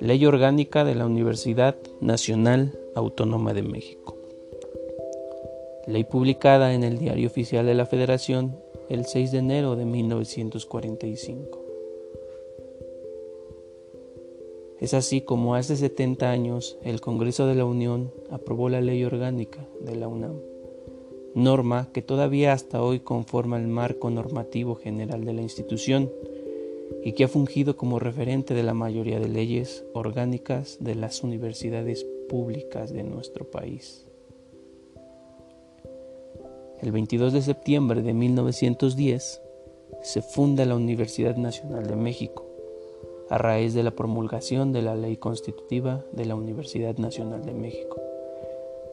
Ley Orgánica de la Universidad Nacional Autónoma de México. Ley publicada en el Diario Oficial de la Federación el 6 de enero de 1945. Es así como hace 70 años el Congreso de la Unión aprobó la Ley Orgánica de la UNAM, norma que todavía hasta hoy conforma el marco normativo general de la institución y que ha fungido como referente de la mayoría de leyes orgánicas de las universidades públicas de nuestro país. El 22 de septiembre de 1910 se funda la Universidad Nacional de México, a raíz de la promulgación de la Ley Constitutiva de la Universidad Nacional de México,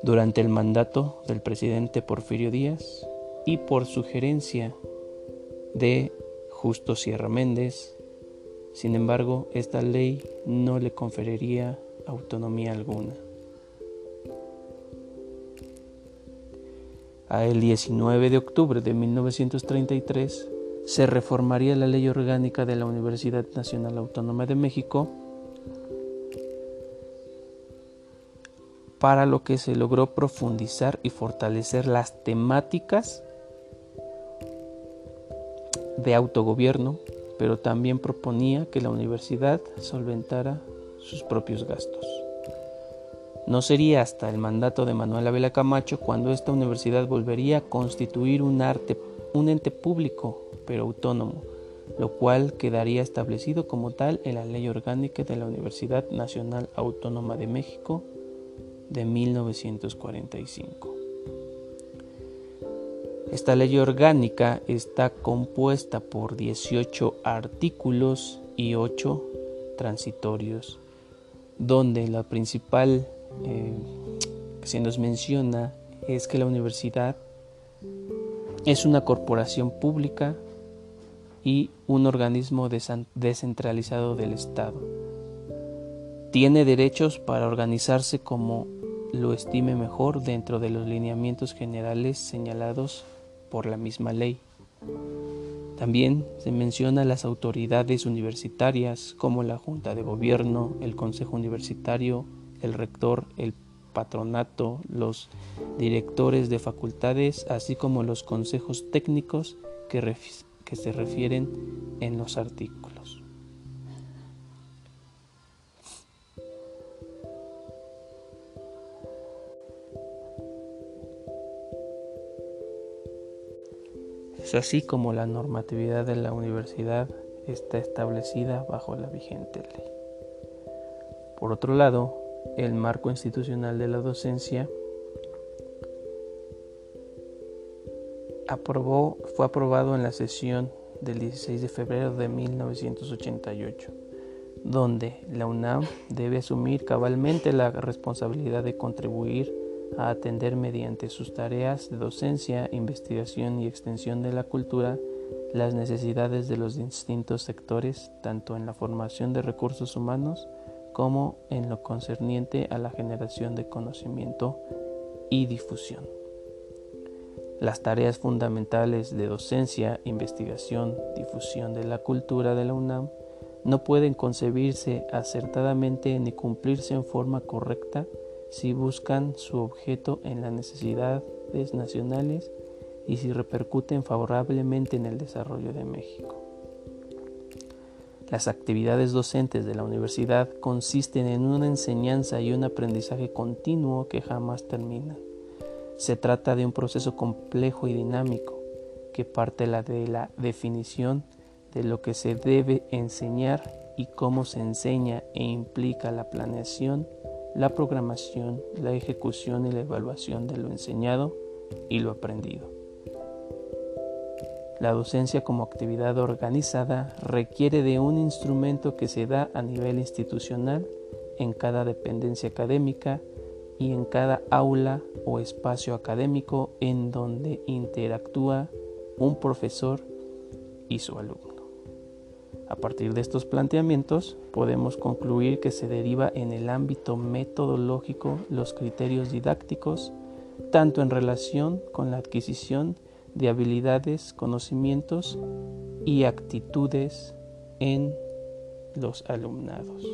durante el mandato del presidente Porfirio Díaz y por sugerencia de Justo Sierra Méndez. Sin embargo, esta ley no le conferiría autonomía alguna. El 19 de octubre de 1933 se reformaría la ley orgánica de la Universidad Nacional Autónoma de México para lo que se logró profundizar y fortalecer las temáticas de autogobierno, pero también proponía que la universidad solventara sus propios gastos. No sería hasta el mandato de Manuel Abela Camacho cuando esta universidad volvería a constituir un, arte, un ente público, pero autónomo, lo cual quedaría establecido como tal en la Ley Orgánica de la Universidad Nacional Autónoma de México de 1945. Esta ley orgánica está compuesta por 18 artículos y 8 transitorios, donde la principal eh, que se nos menciona es que la universidad es una corporación pública y un organismo descentralizado del Estado. Tiene derechos para organizarse como lo estime mejor dentro de los lineamientos generales señalados por la misma ley. También se menciona las autoridades universitarias como la Junta de Gobierno, el Consejo Universitario, el rector, el patronato, los directores de facultades, así como los consejos técnicos que, que se refieren en los artículos. Es así como la normatividad de la universidad está establecida bajo la vigente ley. Por otro lado, el marco institucional de la docencia aprobó, fue aprobado en la sesión del 16 de febrero de 1988, donde la UNAM debe asumir cabalmente la responsabilidad de contribuir a atender mediante sus tareas de docencia, investigación y extensión de la cultura las necesidades de los distintos sectores, tanto en la formación de recursos humanos como en lo concerniente a la generación de conocimiento y difusión. Las tareas fundamentales de docencia, investigación, difusión de la cultura de la UNAM no pueden concebirse acertadamente ni cumplirse en forma correcta si buscan su objeto en las necesidades nacionales y si repercuten favorablemente en el desarrollo de México. Las actividades docentes de la universidad consisten en una enseñanza y un aprendizaje continuo que jamás terminan. Se trata de un proceso complejo y dinámico que parte de la definición de lo que se debe enseñar y cómo se enseña e implica la planeación la programación, la ejecución y la evaluación de lo enseñado y lo aprendido. La docencia como actividad organizada requiere de un instrumento que se da a nivel institucional en cada dependencia académica y en cada aula o espacio académico en donde interactúa un profesor y su alumno. A partir de estos planteamientos, podemos concluir que se deriva en el ámbito metodológico los criterios didácticos, tanto en relación con la adquisición de habilidades, conocimientos y actitudes en los alumnados.